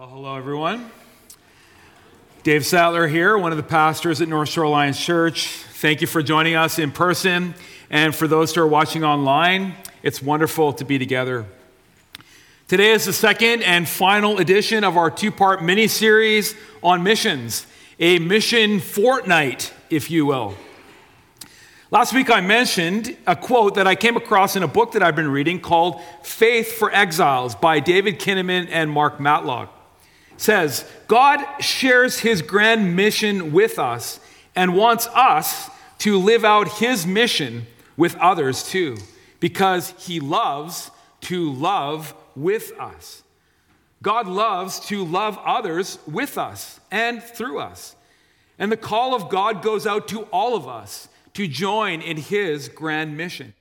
Well, hello, everyone. Dave Sattler here, one of the pastors at North Shore Alliance Church. Thank you for joining us in person. And for those who are watching online, it's wonderful to be together. Today is the second and final edition of our two part mini series on missions, a mission fortnight, if you will. Last week, I mentioned a quote that I came across in a book that I've been reading called Faith for Exiles by David Kinnaman and Mark Matlock says, God shares his grand mission with us and wants us to live out his mission with others too, because he loves to love with us. God loves to love others with us and through us. And the call of God goes out to all of us to join in his grand mission.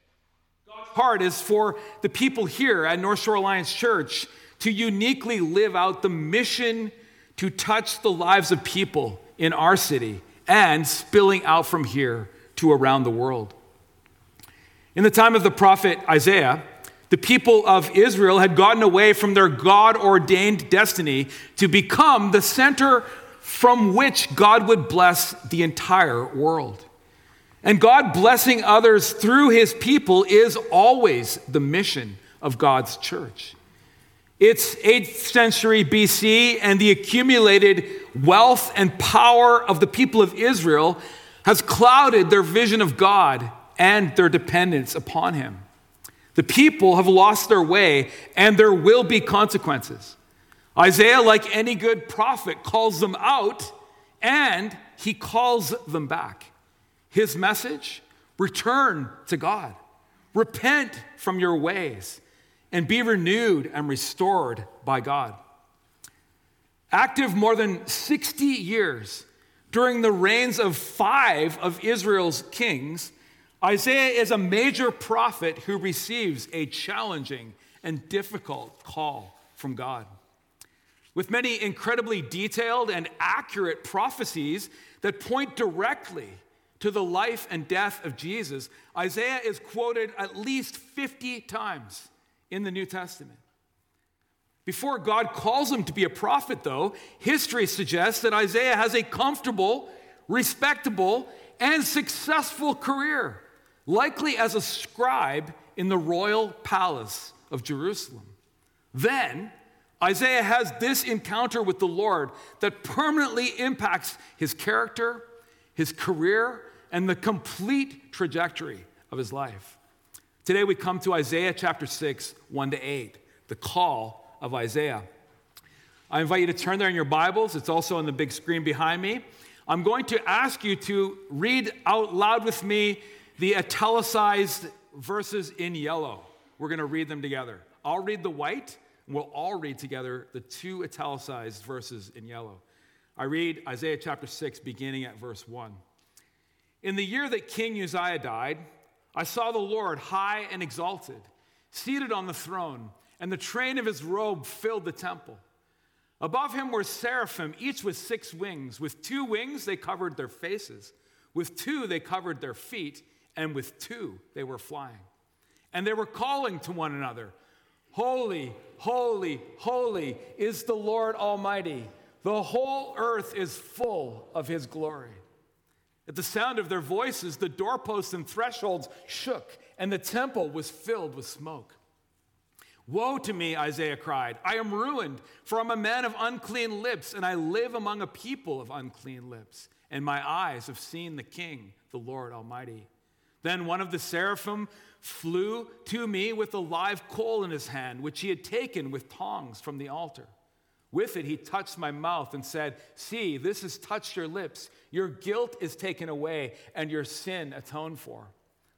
God's heart is for the people here at North Shore Alliance Church to uniquely live out the mission to touch the lives of people in our city and spilling out from here to around the world. In the time of the prophet Isaiah, the people of Israel had gotten away from their God ordained destiny to become the center from which God would bless the entire world. And God blessing others through his people is always the mission of God's church. It's 8th century BC, and the accumulated wealth and power of the people of Israel has clouded their vision of God and their dependence upon Him. The people have lost their way, and there will be consequences. Isaiah, like any good prophet, calls them out and he calls them back. His message return to God, repent from your ways and be renewed and restored by God. Active more than 60 years during the reigns of five of Israel's kings, Isaiah is a major prophet who receives a challenging and difficult call from God. With many incredibly detailed and accurate prophecies that point directly to the life and death of Jesus, Isaiah is quoted at least 50 times in the New Testament. Before God calls him to be a prophet, though, history suggests that Isaiah has a comfortable, respectable, and successful career, likely as a scribe in the royal palace of Jerusalem. Then, Isaiah has this encounter with the Lord that permanently impacts his character, his career, and the complete trajectory of his life. Today we come to Isaiah chapter 6, 1 to 8, the call of Isaiah. I invite you to turn there in your Bibles. It's also on the big screen behind me. I'm going to ask you to read out loud with me the italicized verses in yellow. We're going to read them together. I'll read the white, and we'll all read together the two italicized verses in yellow. I read Isaiah chapter 6, beginning at verse 1. In the year that King Uzziah died, I saw the Lord high and exalted, seated on the throne, and the train of his robe filled the temple. Above him were seraphim, each with six wings. With two wings they covered their faces, with two they covered their feet, and with two they were flying. And they were calling to one another Holy, holy, holy is the Lord Almighty. The whole earth is full of his glory. At the sound of their voices, the doorposts and thresholds shook, and the temple was filled with smoke. Woe to me, Isaiah cried. I am ruined, for I'm a man of unclean lips, and I live among a people of unclean lips, and my eyes have seen the King, the Lord Almighty. Then one of the seraphim flew to me with a live coal in his hand, which he had taken with tongs from the altar. With it, he touched my mouth and said, See, this has touched your lips. Your guilt is taken away and your sin atoned for.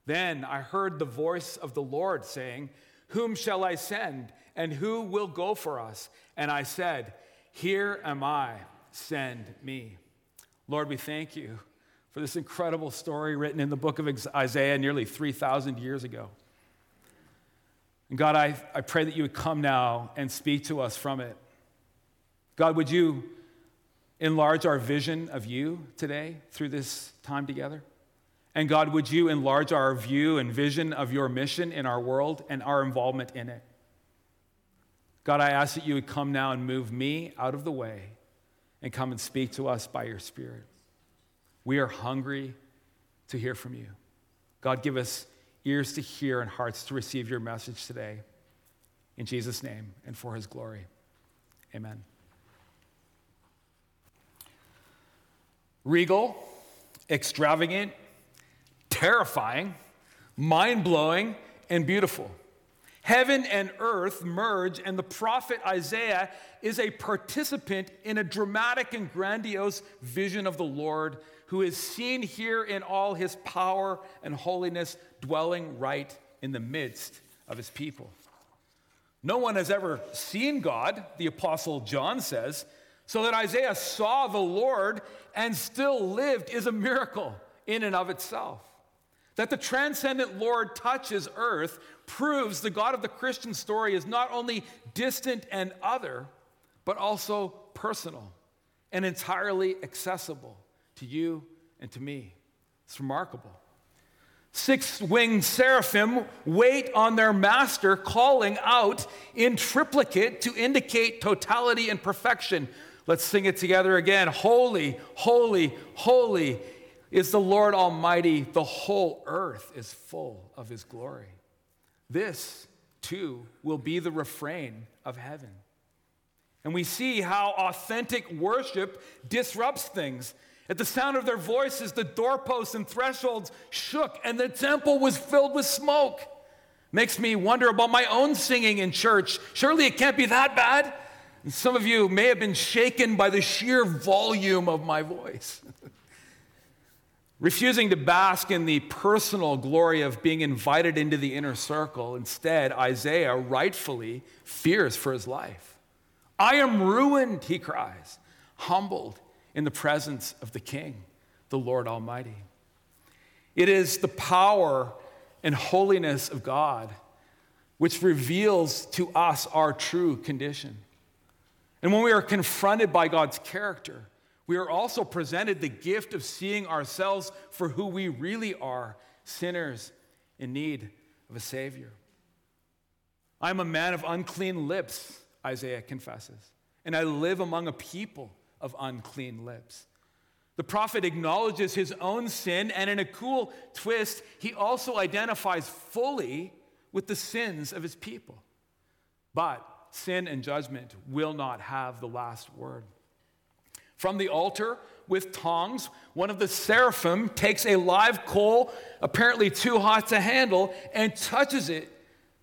Then I heard the voice of the Lord saying, Whom shall I send? And who will go for us? And I said, Here am I, send me. Lord, we thank you for this incredible story written in the book of Isaiah nearly 3,000 years ago. And God, I, I pray that you would come now and speak to us from it. God, would you enlarge our vision of you today through this time together? And God, would you enlarge our view and vision of your mission in our world and our involvement in it? God, I ask that you would come now and move me out of the way and come and speak to us by your Spirit. We are hungry to hear from you. God, give us ears to hear and hearts to receive your message today. In Jesus' name and for his glory. Amen. Regal, extravagant, terrifying, mind blowing, and beautiful. Heaven and earth merge, and the prophet Isaiah is a participant in a dramatic and grandiose vision of the Lord, who is seen here in all his power and holiness, dwelling right in the midst of his people. No one has ever seen God, the Apostle John says, so that Isaiah saw the Lord and still lived is a miracle in and of itself. That the transcendent Lord touches earth proves the God of the Christian story is not only distant and other, but also personal and entirely accessible to you and to me. It's remarkable. Six winged seraphim wait on their master, calling out in triplicate to indicate totality and perfection. Let's sing it together again. Holy, holy, holy is the Lord Almighty. The whole earth is full of his glory. This, too, will be the refrain of heaven. And we see how authentic worship disrupts things. At the sound of their voices, the doorposts and thresholds shook, and the temple was filled with smoke. Makes me wonder about my own singing in church. Surely it can't be that bad. And some of you may have been shaken by the sheer volume of my voice. Refusing to bask in the personal glory of being invited into the inner circle, instead, Isaiah rightfully fears for his life. I am ruined, he cries, humbled in the presence of the King, the Lord Almighty. It is the power and holiness of God which reveals to us our true condition. And when we are confronted by God's character, we are also presented the gift of seeing ourselves for who we really are sinners in need of a Savior. I'm a man of unclean lips, Isaiah confesses, and I live among a people of unclean lips. The prophet acknowledges his own sin, and in a cool twist, he also identifies fully with the sins of his people. But sin and judgment will not have the last word. From the altar with tongs, one of the seraphim takes a live coal, apparently too hot to handle, and touches it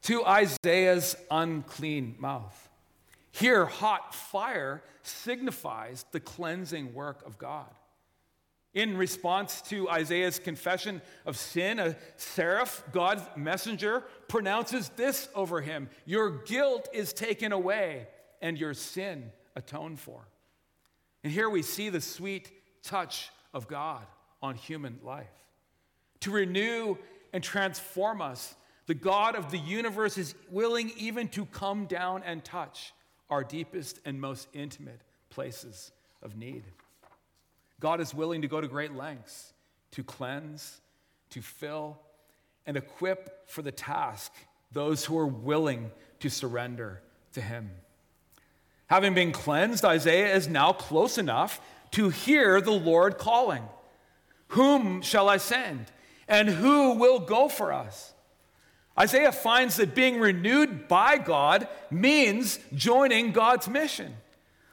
to Isaiah's unclean mouth. Here, hot fire signifies the cleansing work of God. In response to Isaiah's confession of sin, a seraph, God's messenger, pronounces this over him Your guilt is taken away, and your sin atoned for. And here we see the sweet touch of God on human life. To renew and transform us, the God of the universe is willing even to come down and touch our deepest and most intimate places of need. God is willing to go to great lengths to cleanse, to fill, and equip for the task those who are willing to surrender to Him. Having been cleansed, Isaiah is now close enough to hear the Lord calling Whom shall I send? And who will go for us? Isaiah finds that being renewed by God means joining God's mission.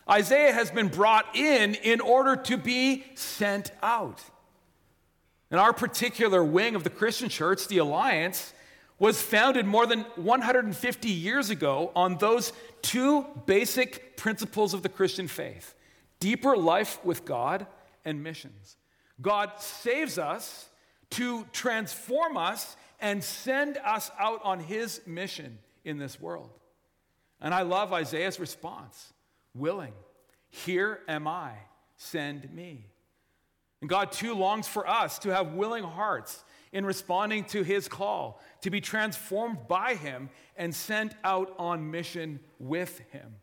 Isaiah has been brought in in order to be sent out. In our particular wing of the Christian church, the Alliance, was founded more than 150 years ago on those two basic principles of the Christian faith deeper life with God and missions. God saves us to transform us and send us out on his mission in this world. And I love Isaiah's response willing, here am I, send me. And God too longs for us to have willing hearts in responding to his call, to be transformed by him and sent out on mission with him.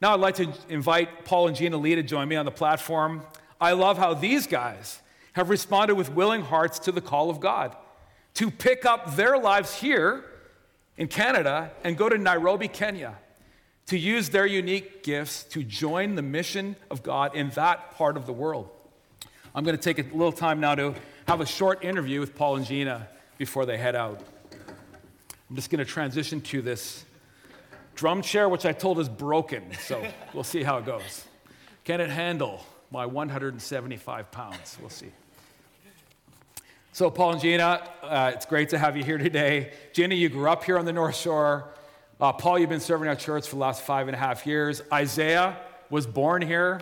Now, I'd like to invite Paul and Gina Lee to join me on the platform. I love how these guys have responded with willing hearts to the call of God to pick up their lives here in Canada and go to Nairobi, Kenya, to use their unique gifts to join the mission of God in that part of the world. I'm going to take a little time now to have a short interview with Paul and Gina before they head out. I'm just going to transition to this drum chair, which I told is broken, so we'll see how it goes. Can it handle my 175 pounds? We'll see. So, Paul and Gina, uh, it's great to have you here today. Gina, you grew up here on the North Shore. Uh, Paul, you've been serving our church for the last five and a half years. Isaiah was born here,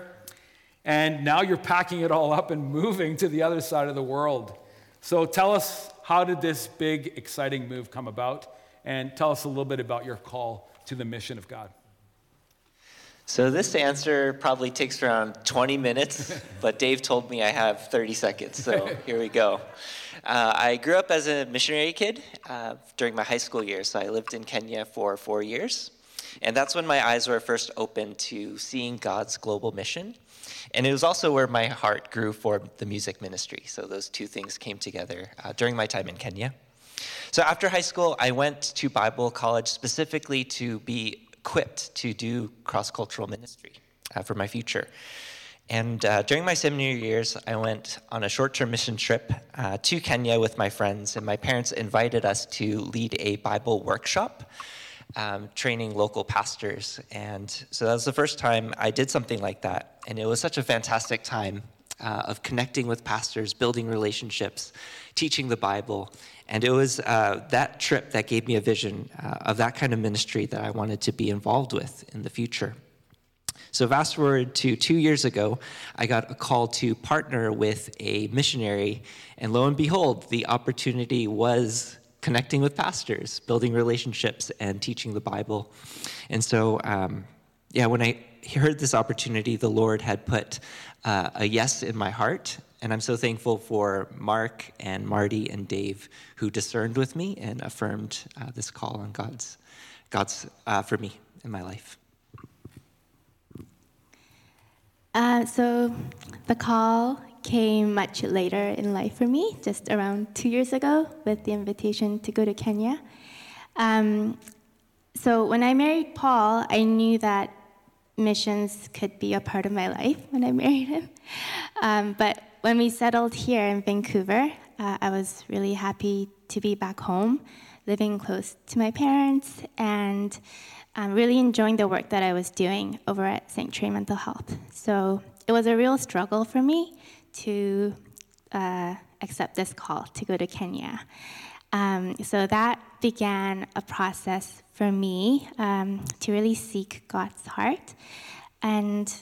and now you're packing it all up and moving to the other side of the world. So, tell us how did this big, exciting move come about? And tell us a little bit about your call to the mission of God. So this answer probably takes around 20 minutes, but Dave told me I have 30 seconds, so here we go. Uh, I grew up as a missionary kid uh, during my high school years, so I lived in Kenya for four years. And that's when my eyes were first opened to seeing God's global mission. And it was also where my heart grew for the music ministry. So those two things came together uh, during my time in Kenya. So after high school, I went to Bible college specifically to be equipped to do cross cultural ministry uh, for my future. And uh, during my seminary years, I went on a short term mission trip uh, to Kenya with my friends, and my parents invited us to lead a Bible workshop. Um, training local pastors. And so that was the first time I did something like that. And it was such a fantastic time uh, of connecting with pastors, building relationships, teaching the Bible. And it was uh, that trip that gave me a vision uh, of that kind of ministry that I wanted to be involved with in the future. So, fast forward to two years ago, I got a call to partner with a missionary, and lo and behold, the opportunity was connecting with pastors, building relationships, and teaching the Bible. And so, um, yeah, when I heard this opportunity, the Lord had put uh, a yes in my heart. And I'm so thankful for Mark and Marty and Dave who discerned with me and affirmed uh, this call on God's, God's uh, for me in my life. Uh, so the call came much later in life for me, just around two years ago, with the invitation to go to Kenya. Um, so when I married Paul, I knew that missions could be a part of my life when I married him. Um, but when we settled here in Vancouver, uh, I was really happy to be back home, living close to my parents, and um, really enjoying the work that I was doing over at Sanctuary Mental Health. So it was a real struggle for me to uh, accept this call to go to Kenya. Um, so that began a process for me um, to really seek God's heart and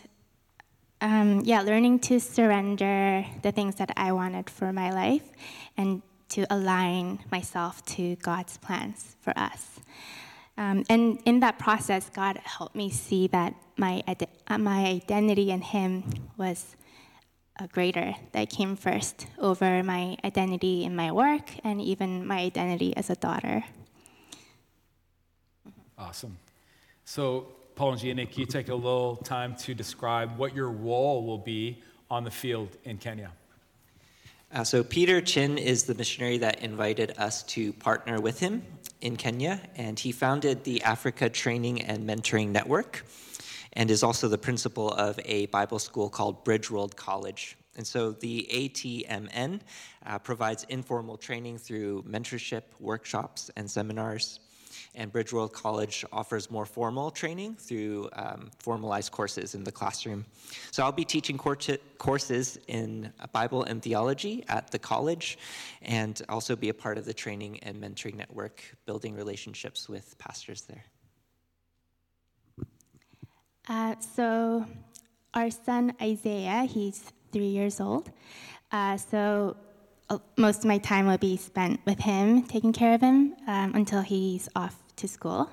um, yeah, learning to surrender the things that I wanted for my life and to align myself to God's plans for us. Um, and in that process, God helped me see that my, uh, my identity in Him was uh, greater, that came first over my identity in my work and even my identity as a daughter. Awesome. So, Paul and Gina, can you take a little time to describe what your role will be on the field in Kenya? Uh, so, Peter Chin is the missionary that invited us to partner with him in Kenya, and he founded the Africa Training and Mentoring Network and is also the principal of a Bible school called Bridge World College. And so the ATMN uh, provides informal training through mentorship, workshops, and seminars and Bridge World College offers more formal training through um, formalized courses in the classroom. So I'll be teaching courses in Bible and theology at the college, and also be a part of the training and mentoring network, building relationships with pastors there. Uh, so our son Isaiah, he's three years old. Uh, so most of my time will be spent with him, taking care of him um, until he's off to school.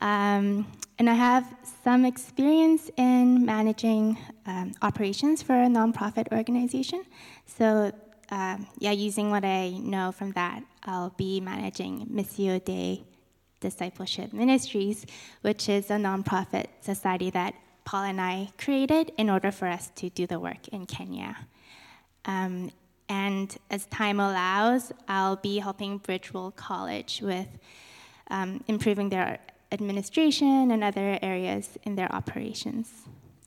Um, and I have some experience in managing um, operations for a nonprofit organization. So, um, yeah, using what I know from that, I'll be managing Missio Dei Discipleship Ministries, which is a nonprofit society that Paul and I created in order for us to do the work in Kenya. Um, and as time allows, I'll be helping Bridge World College with um, improving their administration and other areas in their operations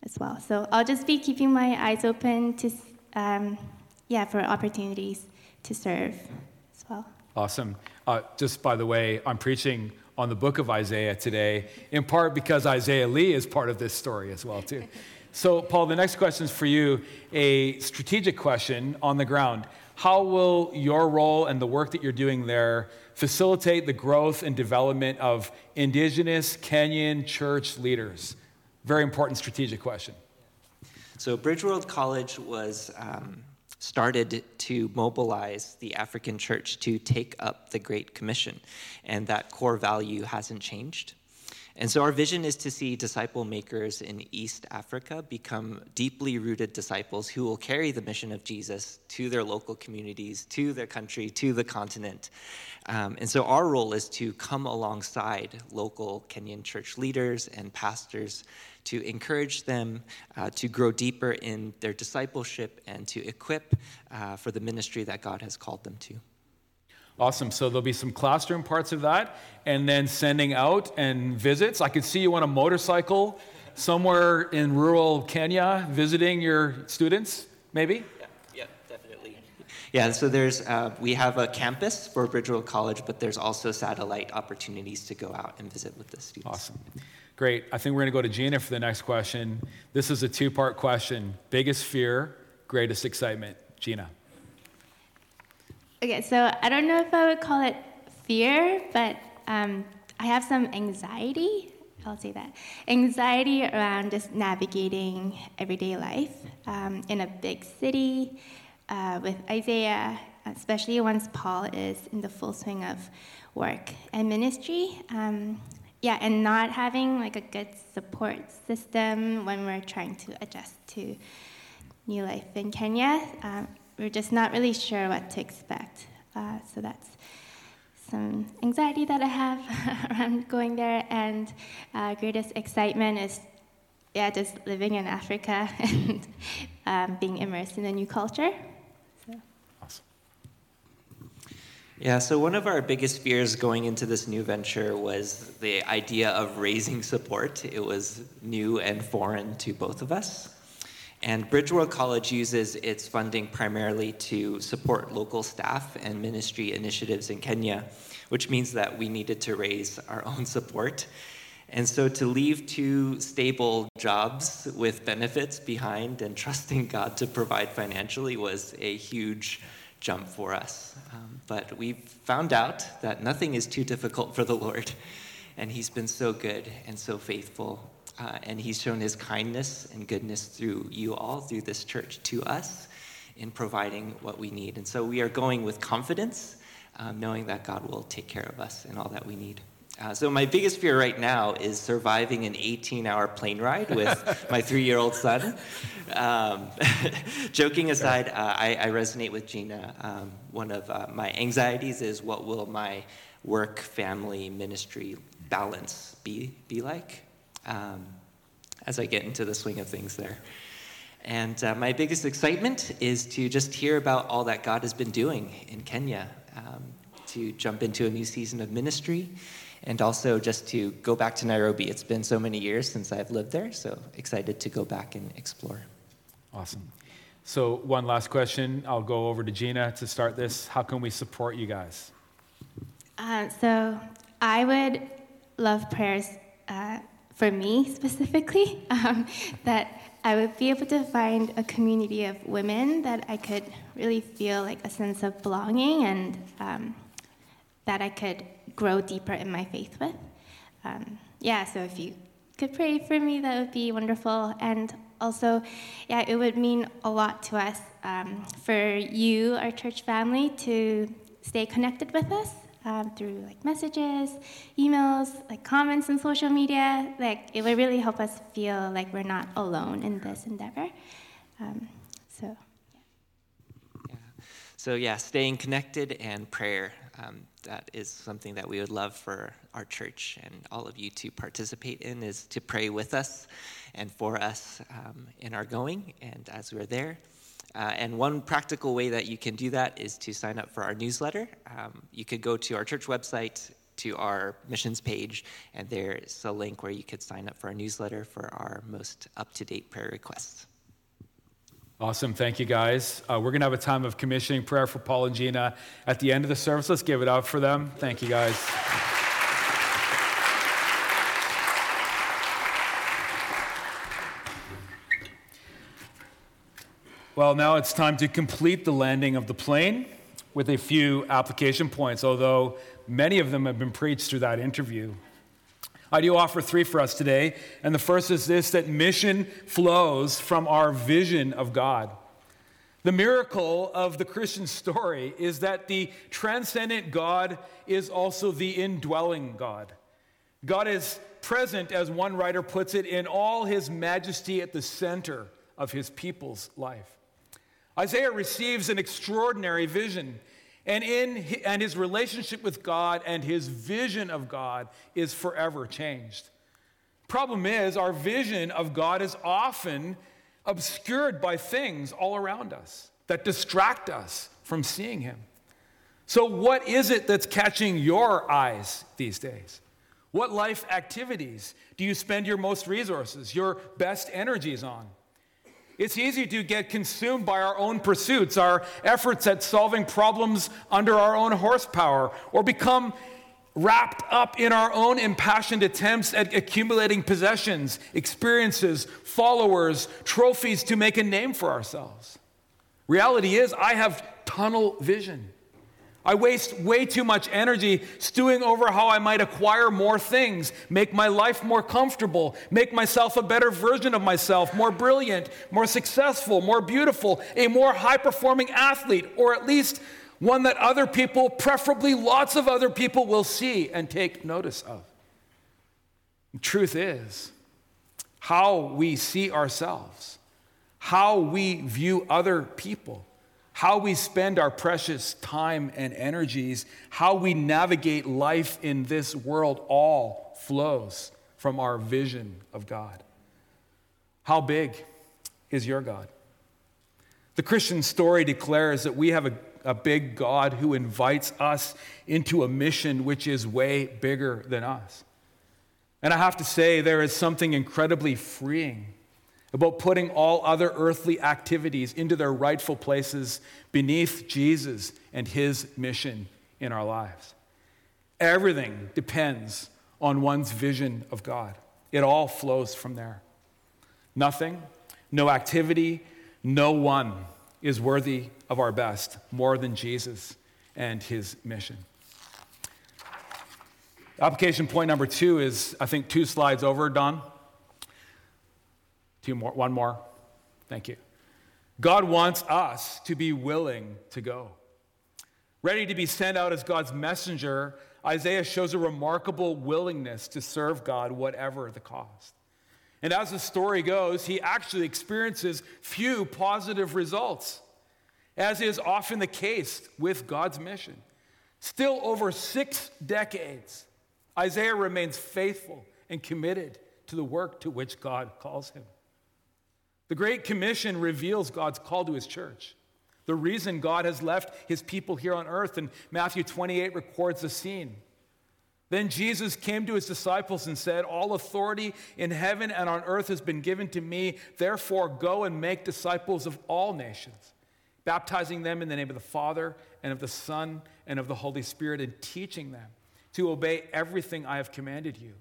as well. So I'll just be keeping my eyes open to, um, yeah, for opportunities to serve as well. Awesome. Uh, just by the way, I'm preaching on the book of Isaiah today, in part because Isaiah Lee is part of this story as well, too. So, Paul, the next question is for you a strategic question on the ground. How will your role and the work that you're doing there facilitate the growth and development of indigenous Kenyan church leaders? Very important strategic question. So, Bridgeworld College was um, started to mobilize the African church to take up the Great Commission, and that core value hasn't changed. And so, our vision is to see disciple makers in East Africa become deeply rooted disciples who will carry the mission of Jesus to their local communities, to their country, to the continent. Um, and so, our role is to come alongside local Kenyan church leaders and pastors to encourage them uh, to grow deeper in their discipleship and to equip uh, for the ministry that God has called them to. Awesome. So there'll be some classroom parts of that, and then sending out and visits. I could see you on a motorcycle somewhere in rural Kenya visiting your students, maybe? Yeah, yeah definitely. Yeah, so there's, uh, we have a campus for Bridgeworld College, but there's also satellite opportunities to go out and visit with the students. Awesome. Great. I think we're going to go to Gina for the next question. This is a two part question biggest fear, greatest excitement. Gina. Okay, so I don't know if I would call it fear, but um, I have some anxiety. I'll say that. Anxiety around just navigating everyday life um, in a big city uh, with Isaiah, especially once Paul is in the full swing of work and ministry. Um, yeah, and not having like a good support system when we're trying to adjust to new life in Kenya. Um, we're just not really sure what to expect. Uh, so that's some anxiety that I have around going there, and uh, greatest excitement is, yeah, just living in Africa and um, being immersed in a new culture. So. Awesome. Yeah, so one of our biggest fears going into this new venture was the idea of raising support. It was new and foreign to both of us. And Bridgeworld College uses its funding primarily to support local staff and ministry initiatives in Kenya, which means that we needed to raise our own support. And so to leave two stable jobs with benefits behind and trusting God to provide financially was a huge jump for us. Um, but we found out that nothing is too difficult for the Lord. And He's been so good and so faithful uh, and he's shown his kindness and goodness through you all, through this church, to us in providing what we need. And so we are going with confidence, um, knowing that God will take care of us and all that we need. Uh, so my biggest fear right now is surviving an 18-hour plane ride with my three-year-old son. Um, joking aside, uh, I, I, resonate with Gina. Um, one of uh, my anxieties is what will my work, family, ministry balance be be like? Um, as I get into the swing of things there. And uh, my biggest excitement is to just hear about all that God has been doing in Kenya, um, to jump into a new season of ministry, and also just to go back to Nairobi. It's been so many years since I've lived there, so excited to go back and explore. Awesome. So, one last question. I'll go over to Gina to start this. How can we support you guys? Uh, so, I would love prayers. Uh, for me specifically, um, that I would be able to find a community of women that I could really feel like a sense of belonging and um, that I could grow deeper in my faith with. Um, yeah, so if you could pray for me, that would be wonderful. And also, yeah, it would mean a lot to us um, for you, our church family, to stay connected with us um, through like messages, emails, like comments on social media. Like it would really help us feel like we're not alone in this endeavor. Um, so. Yeah. So yeah, staying connected and prayer. Um, that is something that we would love for our church and all of you to participate in is to pray with us and for us um, in our going and as we're there. Uh, and one practical way that you can do that is to sign up for our newsletter. Um, you could go to our church website to our missions page, and there's a link where you could sign up for our newsletter for our most up to date prayer requests. Awesome. Thank you, guys. Uh, we're going to have a time of commissioning prayer for Paul and Gina at the end of the service. Let's give it up for them. Thank you, guys. Well, now it's time to complete the landing of the plane with a few application points, although many of them have been preached through that interview. I do offer three for us today. And the first is this that mission flows from our vision of God. The miracle of the Christian story is that the transcendent God is also the indwelling God. God is present, as one writer puts it, in all his majesty at the center of his people's life. Isaiah receives an extraordinary vision and, in, and his relationship with God and his vision of God is forever changed. Problem is, our vision of God is often obscured by things all around us that distract us from seeing him. So, what is it that's catching your eyes these days? What life activities do you spend your most resources, your best energies on? It's easy to get consumed by our own pursuits, our efforts at solving problems under our own horsepower, or become wrapped up in our own impassioned attempts at accumulating possessions, experiences, followers, trophies to make a name for ourselves. Reality is, I have tunnel vision. I waste way too much energy stewing over how I might acquire more things, make my life more comfortable, make myself a better version of myself, more brilliant, more successful, more beautiful, a more high performing athlete, or at least one that other people, preferably lots of other people, will see and take notice of. The truth is, how we see ourselves, how we view other people, how we spend our precious time and energies, how we navigate life in this world, all flows from our vision of God. How big is your God? The Christian story declares that we have a, a big God who invites us into a mission which is way bigger than us. And I have to say, there is something incredibly freeing about putting all other earthly activities into their rightful places beneath Jesus and his mission in our lives. Everything depends on one's vision of God, it all flows from there. Nothing, no activity, no one is worthy of our best more than Jesus and his mission. Application point number two is, I think, two slides over, Don. Two more, one more. Thank you. God wants us to be willing to go. Ready to be sent out as God's messenger, Isaiah shows a remarkable willingness to serve God, whatever the cost. And as the story goes, he actually experiences few positive results, as is often the case with God's mission. Still, over six decades, Isaiah remains faithful and committed to the work to which God calls him. The Great Commission reveals God's call to his church. The reason God has left his people here on earth, and Matthew 28 records the scene. Then Jesus came to his disciples and said, All authority in heaven and on earth has been given to me. Therefore, go and make disciples of all nations, baptizing them in the name of the Father and of the Son and of the Holy Spirit, and teaching them to obey everything I have commanded you.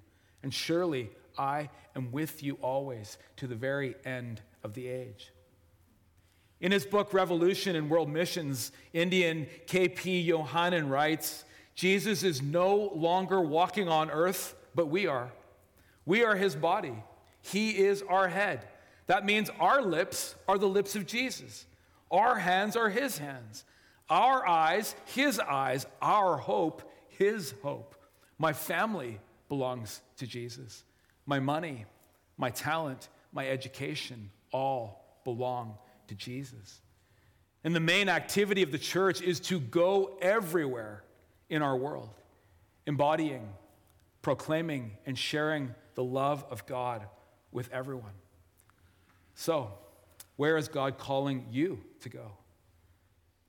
And surely I am with you always to the very end of the age. In his book, Revolution and World Missions, Indian K.P. Yohannan writes Jesus is no longer walking on earth, but we are. We are his body, he is our head. That means our lips are the lips of Jesus, our hands are his hands, our eyes, his eyes, our hope, his hope. My family belongs to Jesus. My money, my talent, my education, all belong to Jesus. And the main activity of the church is to go everywhere in our world, embodying, proclaiming, and sharing the love of God with everyone. So, where is God calling you to go?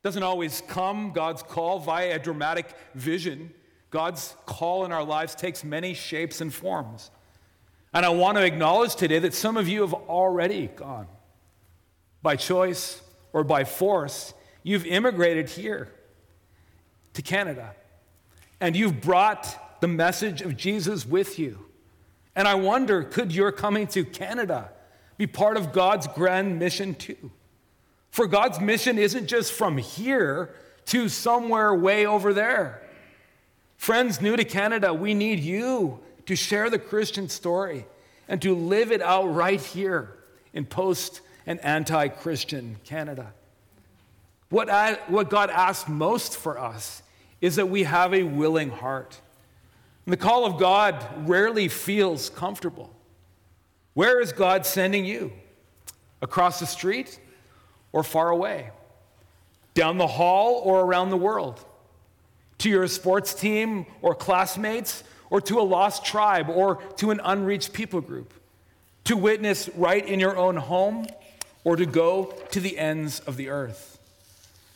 Doesn't always come, God's call, via a dramatic vision. God's call in our lives takes many shapes and forms. And I want to acknowledge today that some of you have already gone. By choice or by force, you've immigrated here to Canada. And you've brought the message of Jesus with you. And I wonder could your coming to Canada be part of God's grand mission too? For God's mission isn't just from here to somewhere way over there. Friends new to Canada, we need you to share the Christian story and to live it out right here in post and anti Christian Canada. What, I, what God asks most for us is that we have a willing heart. And the call of God rarely feels comfortable. Where is God sending you? Across the street or far away? Down the hall or around the world? To your sports team or classmates, or to a lost tribe, or to an unreached people group? To witness right in your own home, or to go to the ends of the earth?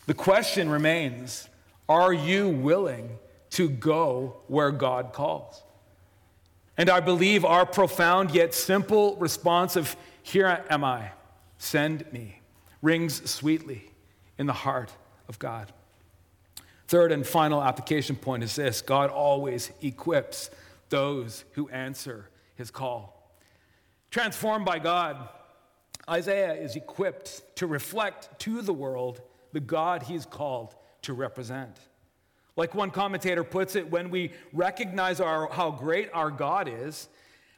The question remains are you willing to go where God calls? And I believe our profound yet simple response of, Here am I, send me, rings sweetly in the heart of God. Third and final application point is this God always equips those who answer his call. Transformed by God, Isaiah is equipped to reflect to the world the God he's called to represent. Like one commentator puts it, when we recognize our, how great our God is,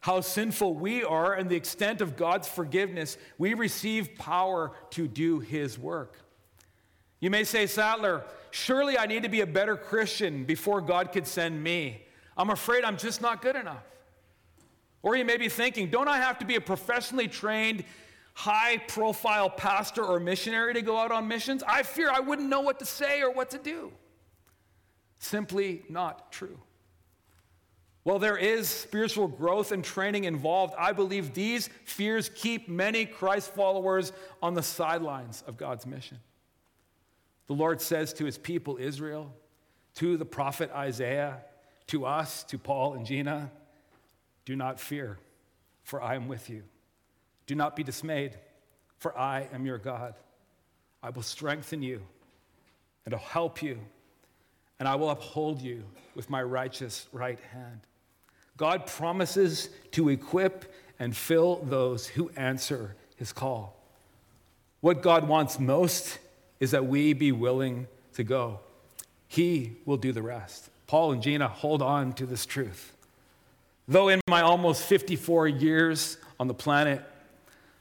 how sinful we are, and the extent of God's forgiveness, we receive power to do his work. You may say, Sattler, surely I need to be a better Christian before God could send me. I'm afraid I'm just not good enough. Or you may be thinking, don't I have to be a professionally trained, high profile pastor or missionary to go out on missions? I fear I wouldn't know what to say or what to do. Simply not true. While there is spiritual growth and training involved, I believe these fears keep many Christ followers on the sidelines of God's mission. The Lord says to his people Israel, to the prophet Isaiah, to us, to Paul and Gina, do not fear, for I am with you. Do not be dismayed, for I am your God. I will strengthen you and I'll help you, and I will uphold you with my righteous right hand. God promises to equip and fill those who answer his call. What God wants most is that we be willing to go. He will do the rest. Paul and Gina hold on to this truth. Though in my almost 54 years on the planet,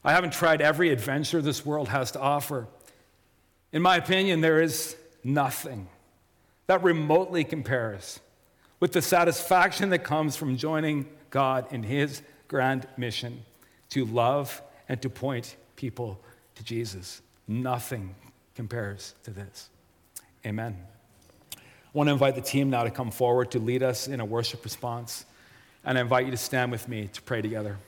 I haven't tried every adventure this world has to offer. In my opinion, there is nothing that remotely compares with the satisfaction that comes from joining God in His grand mission to love and to point people to Jesus. Nothing compares to this. Amen. I want to invite the team now to come forward to lead us in a worship response. And I invite you to stand with me to pray together.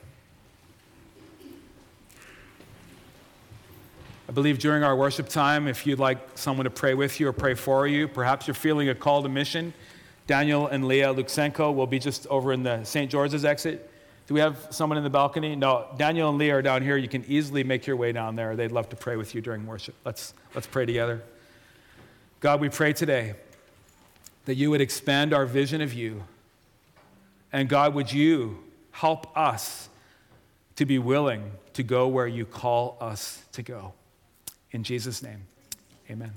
I believe during our worship time, if you'd like someone to pray with you or pray for you, perhaps you're feeling a call to mission, Daniel and Leah Luxenko will be just over in the St. George's exit. Do we have someone in the balcony? No, Daniel and Leah are down here. You can easily make your way down there. They'd love to pray with you during worship. Let's, let's pray together. God, we pray today that you would expand our vision of you. And God, would you help us to be willing to go where you call us to go? In Jesus' name, amen.